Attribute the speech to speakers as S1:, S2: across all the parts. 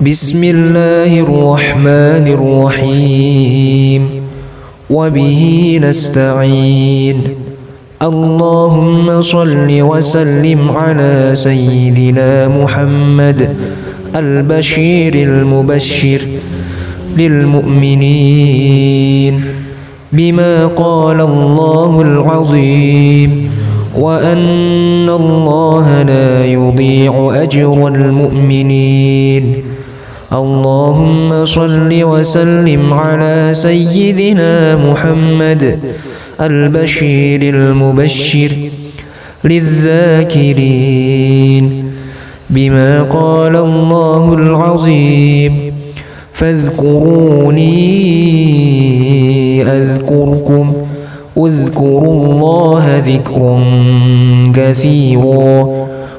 S1: بسم الله الرحمن الرحيم. وبه نستعين. اللهم صل وسلم على سيدنا محمد البشير المبشر للمؤمنين. بما قال الله العظيم وأن الله لا يضيع أجر المؤمنين. اللهم صل وسلم على سيدنا محمد البشير المبشر للذاكرين بما قال الله العظيم فاذكروني أذكركم اذكروا الله ذكرا كثيرا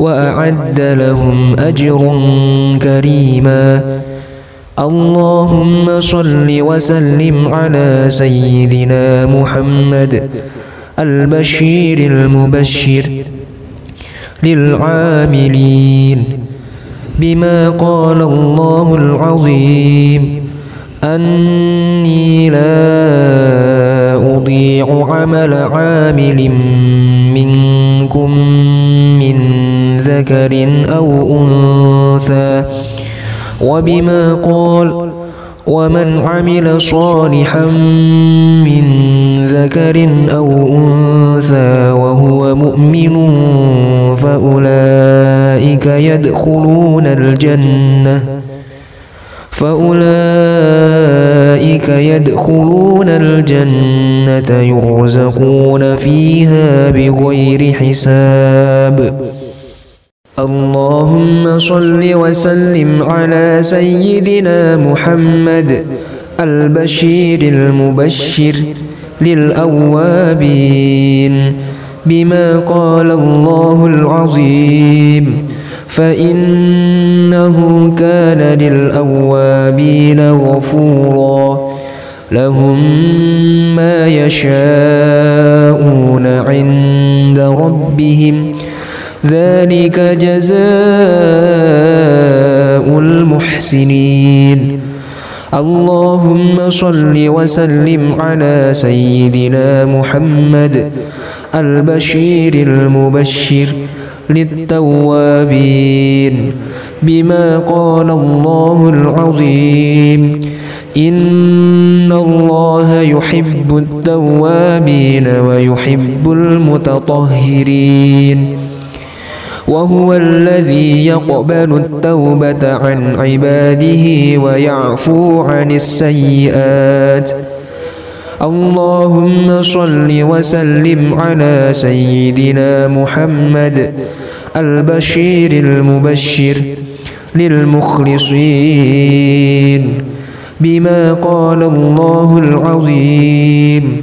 S1: وأعد لهم أجر كريما. اللهم صل وسلم على سيدنا محمد البشير المبشر للعاملين بما قال الله العظيم. أني لا أضيع عمل عامل منكم. من ذكر أو أنثى وبما قال ومن عمل صالحا من ذكر أو أنثى وهو مؤمن فأولئك يدخلون الجنة فأولئك يدخلون الجنة يرزقون فيها بغير حساب اللهم صل وسلم على سيدنا محمد البشير المبشر للأوابين بما قال الله العظيم فإنه كان للأوابين غفورا لهم ما يشاءون عند ربهم ذلك جزاء المحسنين. اللهم صل وسلم على سيدنا محمد البشير المبشر للتوابين بما قال الله العظيم. إن الله يحب التوابين ويحب المتطهرين. وهو الذي يقبل التوبة عن عباده ويعفو عن السيئات. اللهم صل وسلم على سيدنا محمد البشير المبشر للمخلصين بما قال الله العظيم.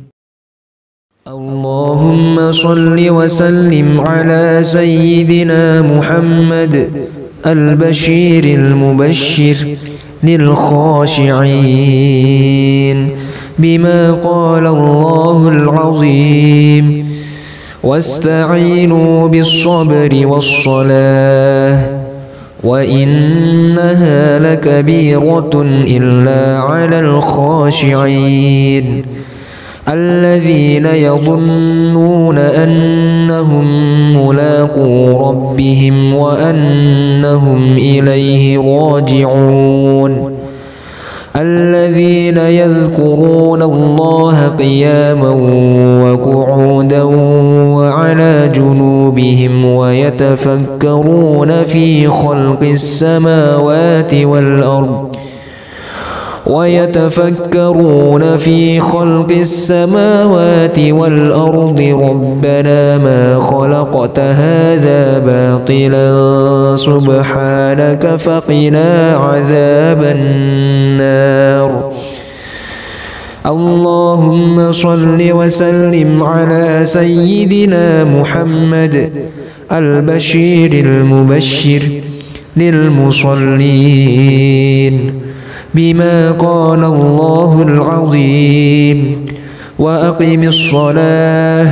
S1: اللهم صل وسلم على سيدنا محمد البشير المبشر للخاشعين بما قال الله العظيم. واستعينوا بالصبر والصلاة وإنها لكبيرة إلا على الخاشعين. الذين يظنون أنهم ملاقو ربهم وأنهم إليه راجعون. الذين يذكرون الله قياما وقعودا وعلى جنوبهم ويتفكرون في خلق السماوات والأرض ويتفكرون في خلق السماوات والأرض ربنا ما خلقت هذا باطلا سبحانك فقنا عذاب النار. اللهم صل وسلم على سيدنا محمد البشير المبشر للمصلين. بما قال الله العظيم. وأقم الصلاة.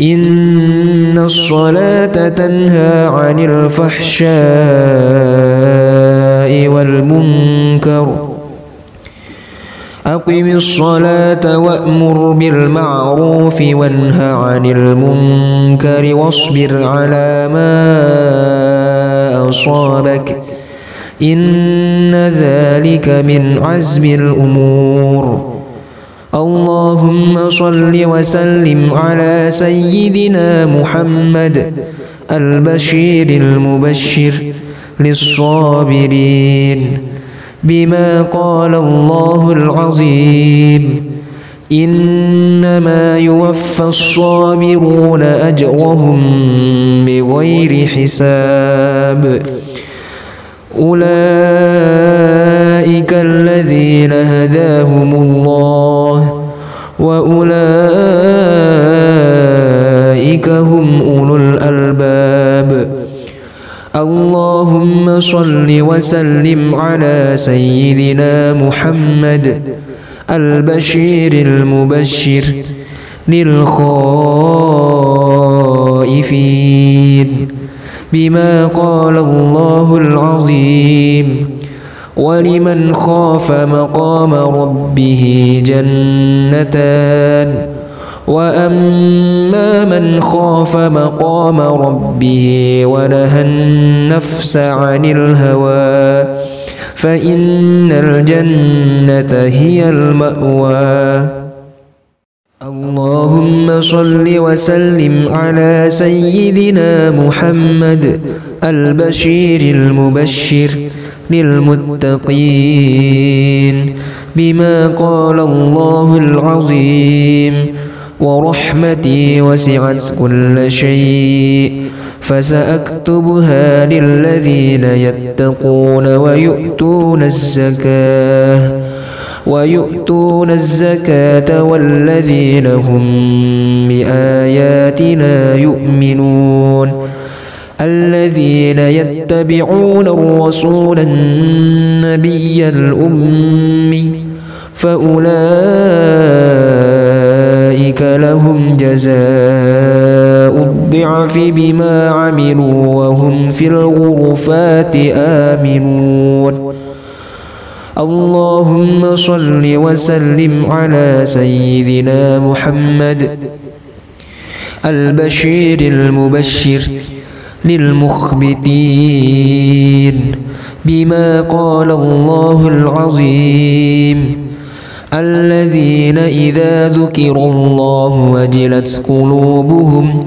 S1: إن الصلاة تنهى عن الفحشاء والمنكر. أقم الصلاة وأمر بالمعروف وانه عن المنكر واصبر على ما أصابك. إن ذلك من عزم الأمور. اللهم صل وسلم على سيدنا محمد البشير المبشر للصابرين. بما قال الله العظيم إنما يوفى الصابرون أجرهم بغير حساب. أولئك الذين هداهم الله وأولئك هم أولو الألباب اللهم صل وسلم على سيدنا محمد البشير المبشر للخائفين بما قال الله العظيم. ولمن خاف مقام ربه جنتان. وأما من خاف مقام ربه ونهى النفس عن الهوى فإن الجنة هي المأوى. اللهم صل وسلم على سيدنا محمد البشير المبشر للمتقين بما قال الله العظيم ورحمتي وسعت كل شيء فسأكتبها للذين يتقون ويؤتون الزكاة ويؤتون الزكاة والذين هم بآياتنا يؤمنون. الذين يتبعون الرسول النبي الأمي فأولئك لهم جزاء الضعف بما عملوا وهم في الغرفات آمنون. اللهم صل وسلم على سيدنا محمد البشير المبشر للمخبتين بما قال الله العظيم الذين إذا ذكروا الله وجلت قلوبهم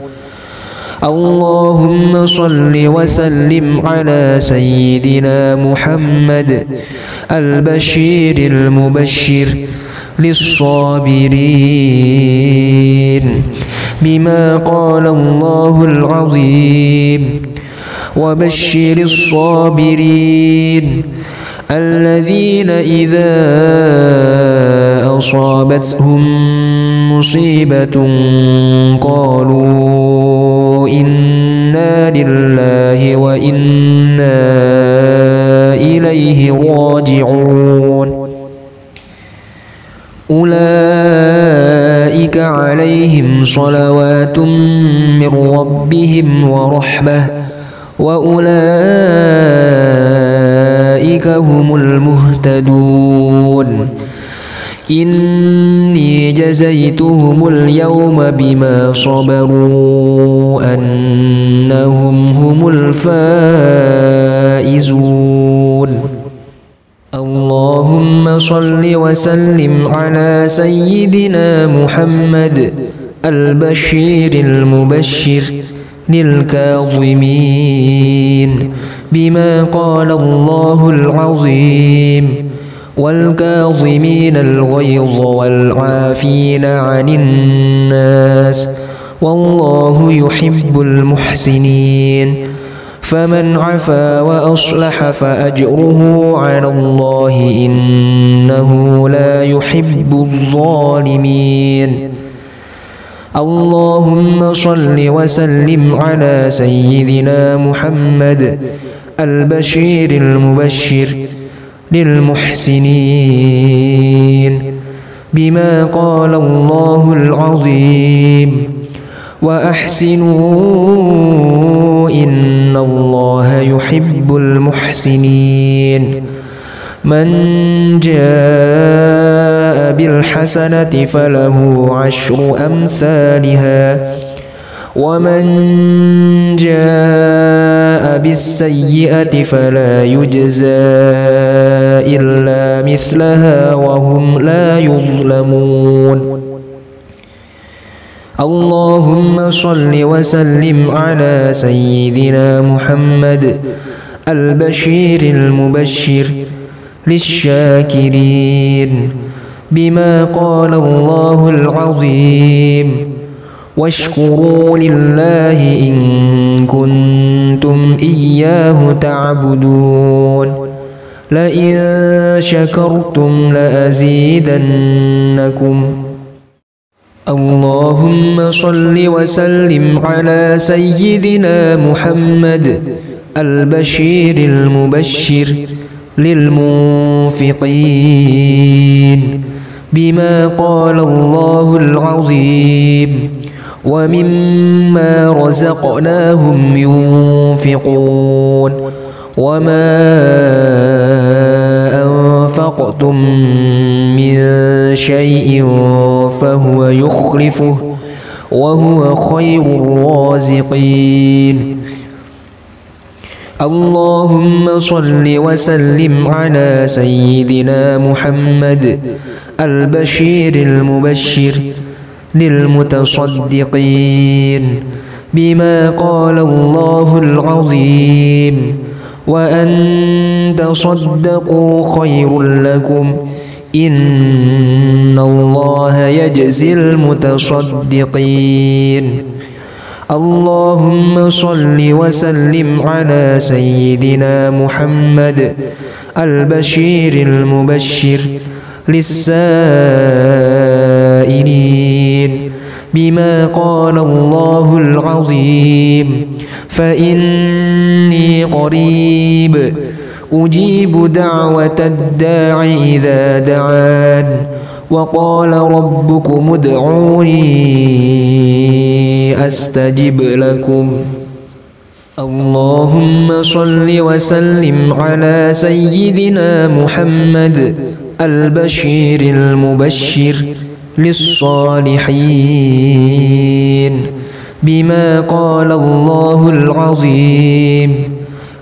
S1: اللهم صل وسلم على سيدنا محمد البشير المبشر للصابرين بما قال الله العظيم وبشر الصابرين الذين إذا أصابتهم مصيبة قالوا لله وإنا إليه راجعون. أولئك عليهم صلوات من ربهم ورحمة وأولئك هم المهتدون. إني جزيتهم اليوم بما صبروا أنهم هم الفائزون. اللهم صل وسلم على سيدنا محمد البشير المبشر للكاظمين بما قال الله العظيم. والكاظمين الغيظ والعافين عن الناس والله يحب المحسنين فمن عفا وأصلح فأجره على الله إنه لا يحب الظالمين اللهم صل وسلم على سيدنا محمد البشير المبشر للمحسنين. بما قال الله العظيم. وأحسنوا إن الله يحب المحسنين. من جاء بالحسنة فله عشر أمثالها. ومن جاء بالسيئة فلا يجزى إلا مثلها وهم لا يظلمون. اللهم صل وسلم على سيدنا محمد البشير المبشر للشاكرين بما قال الله العظيم. واشكروا لله إن كنتم إياه تعبدون. لئن شكرتم لأزيدنكم. اللهم صل وسلم على سيدنا محمد البشير المبشر للمنفقين. بما قال الله العظيم. ومما رزقناهم ينفقون وما أنفقتم من شيء فهو يخلفه وهو خير الرازقين. اللهم صل وسلم على سيدنا محمد البشير المبشر. للمتصدقين بما قال الله العظيم وأن تصدقوا خير لكم إن الله يجزي المتصدقين اللهم صل وسلم على سيدنا محمد البشير المبشر للسائلين بما قال الله العظيم. فإني قريب أجيب دعوة الداع إذا دعان. وقال ربكم ادعوني أستجب لكم. اللهم صل وسلم على سيدنا محمد البشير المبشر. للصالحين. بما قال الله العظيم.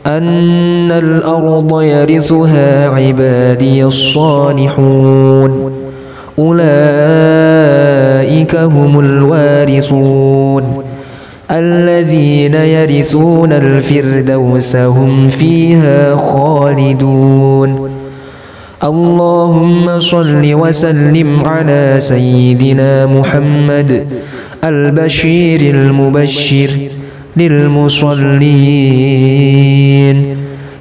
S1: أن الأرض يرثها عبادي الصالحون. أولئك هم الوارثون. الذين يرثون الفردوس هم فيها خالدون. اللهم صل وسلم على سيدنا محمد البشير المبشر للمصلين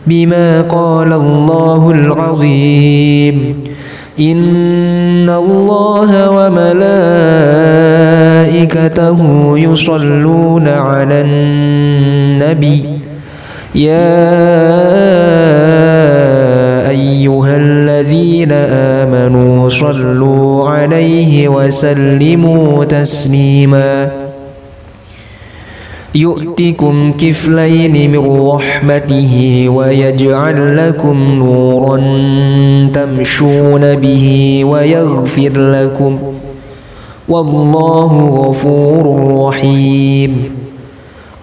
S1: بما قال الله العظيم. إن الله وملائكته يصلون على النبي. يا أيها الذين آمنوا صلوا عليه وسلموا تسليما. يؤتكم كفلين من رحمته ويجعل لكم نورا تمشون به ويغفر لكم. والله غفور رحيم.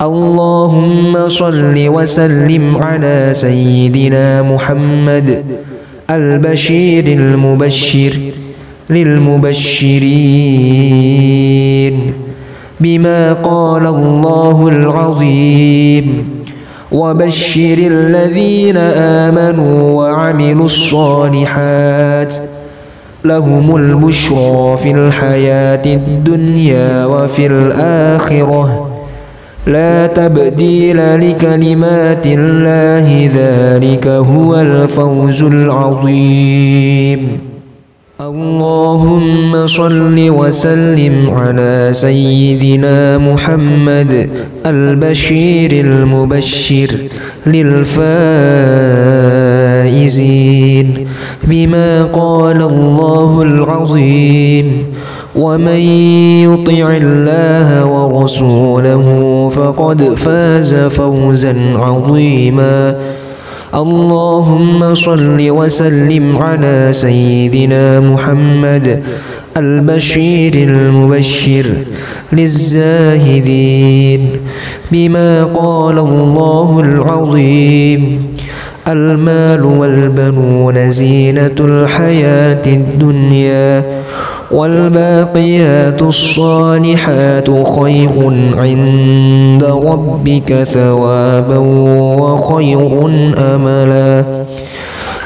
S1: اللهم صل وسلم على سيدنا محمد البشير المبشر للمبشرين بما قال الله العظيم وبشر الذين آمنوا وعملوا الصالحات لهم البشرى في الحياة الدنيا وفي الآخرة لا تبديل لكلمات الله ذلك هو الفوز العظيم. اللهم صل وسلم على سيدنا محمد البشير المبشر للفائزين بما قال الله العظيم. ومن يطع الله ورسوله فقد فاز فوزا عظيما. اللهم صل وسلم على سيدنا محمد البشير المبشر للزاهدين بما قال الله العظيم. المال والبنون زينة الحياة الدنيا. والباقيات الصالحات خير عند ربك ثوابا وخير أملا.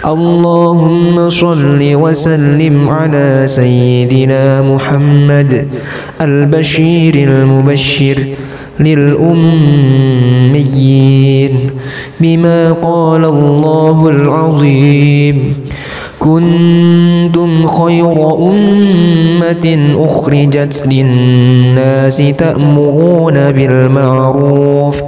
S1: اللهم صل وسلم على سيدنا محمد البشير المبشر للأميين بما قال الله العظيم. كنتم خير أمة أخرجت للناس تأمرون بالمعروف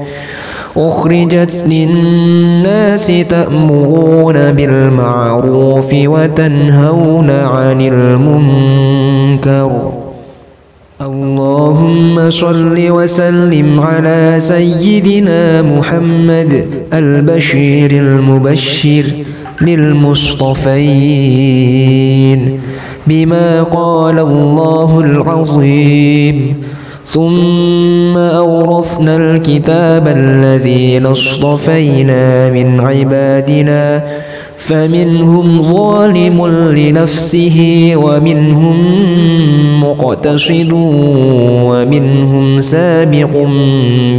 S1: أخرجت للناس تأمرون بالمعروف وتنهون عن المنكر. اللهم صل وسلم على سيدنا محمد البشير المبشر. للمصطفين بما قال الله العظيم. ثم أورثنا الكتاب الذين اصطفينا من عبادنا فمنهم ظالم لنفسه ومنهم مقتصد ومنهم سابق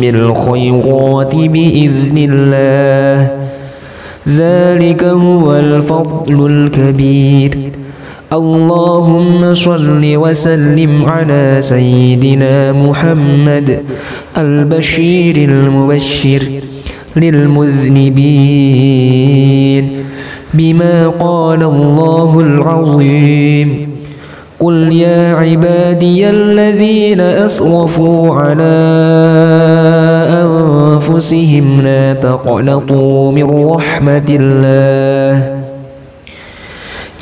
S1: بالخيرات بإذن الله. ذلك هو الفضل الكبير. اللهم صل وسلم على سيدنا محمد البشير المبشر للمذنبين بما قال الله العظيم. قل يا عبادي الذين أسرفوا على أنفسهم لا تقنطوا من رحمة الله.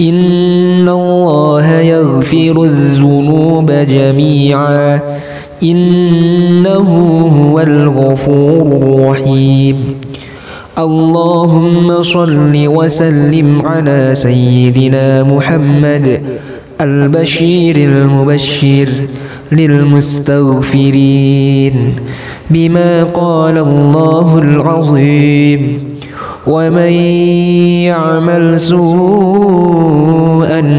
S1: إن الله يغفر الذنوب جميعا. إنه هو الغفور الرحيم. اللهم صل وسلم على سيدنا محمد البشير المبشر للمستغفرين بما قال الله العظيم ومن يعمل سوءا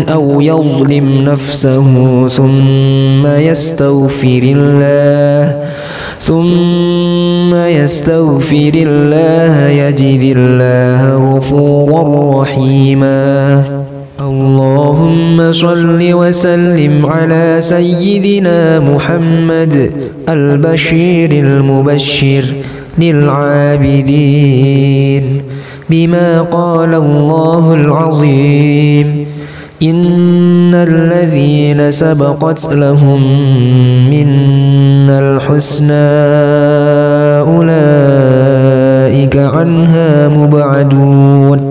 S1: أو يظلم نفسه ثم يستغفر الله ثم يستغفر الله يجد الله غفورا رحيما اللهم صل وسلم على سيدنا محمد البشير المبشر للعابدين بما قال الله العظيم. إن الذين سبقت لهم منا الحسنى أولئك عنها مبعدون.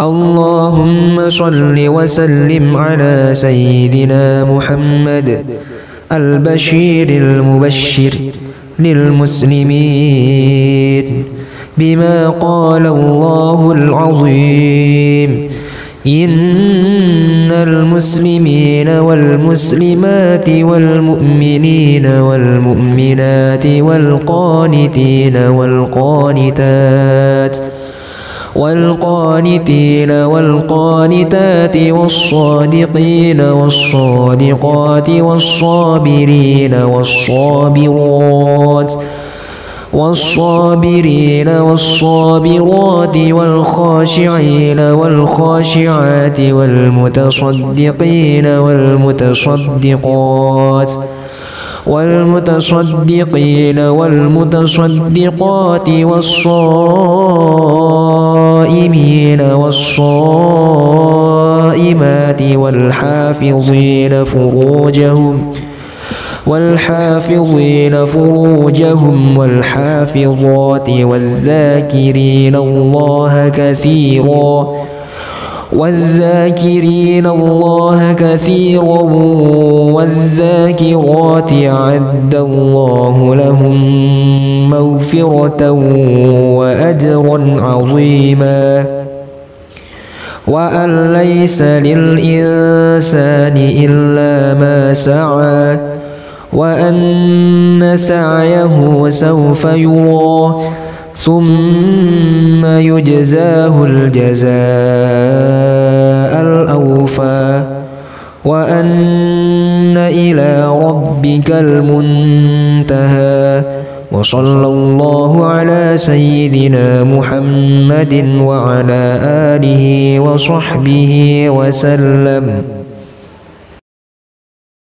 S1: اللهم صل وسلم على سيدنا محمد البشير المبشر للمسلمين بما قال الله العظيم. إن المسلمين والمسلمات والمؤمنين والمؤمنات والقانتين والقانتات والقانتين والقانتات والصادقين والصادقات والصابرين والصابرات والصابرين والصابرات والخاشعين والخاشعات والمتصدقين والمتصدقات والمتصدقين والمتصدقات والصائمين والصائمات والحافظين فروجهم والحافظين فروجهم والحافظات والذاكرين الله كثيرا والذاكرين الله كثيرا والذاكرات أعد الله لهم مغفرة وأجرا عظيما. وأن ليس للإنسان إلا ما سعى وأن سعيه سوف يرى. ثم يجزاه الجزاء الأوفى. وأن إلى ربك المنتهى. وصلى الله على سيدنا محمد وعلى آله وصحبه وسلم.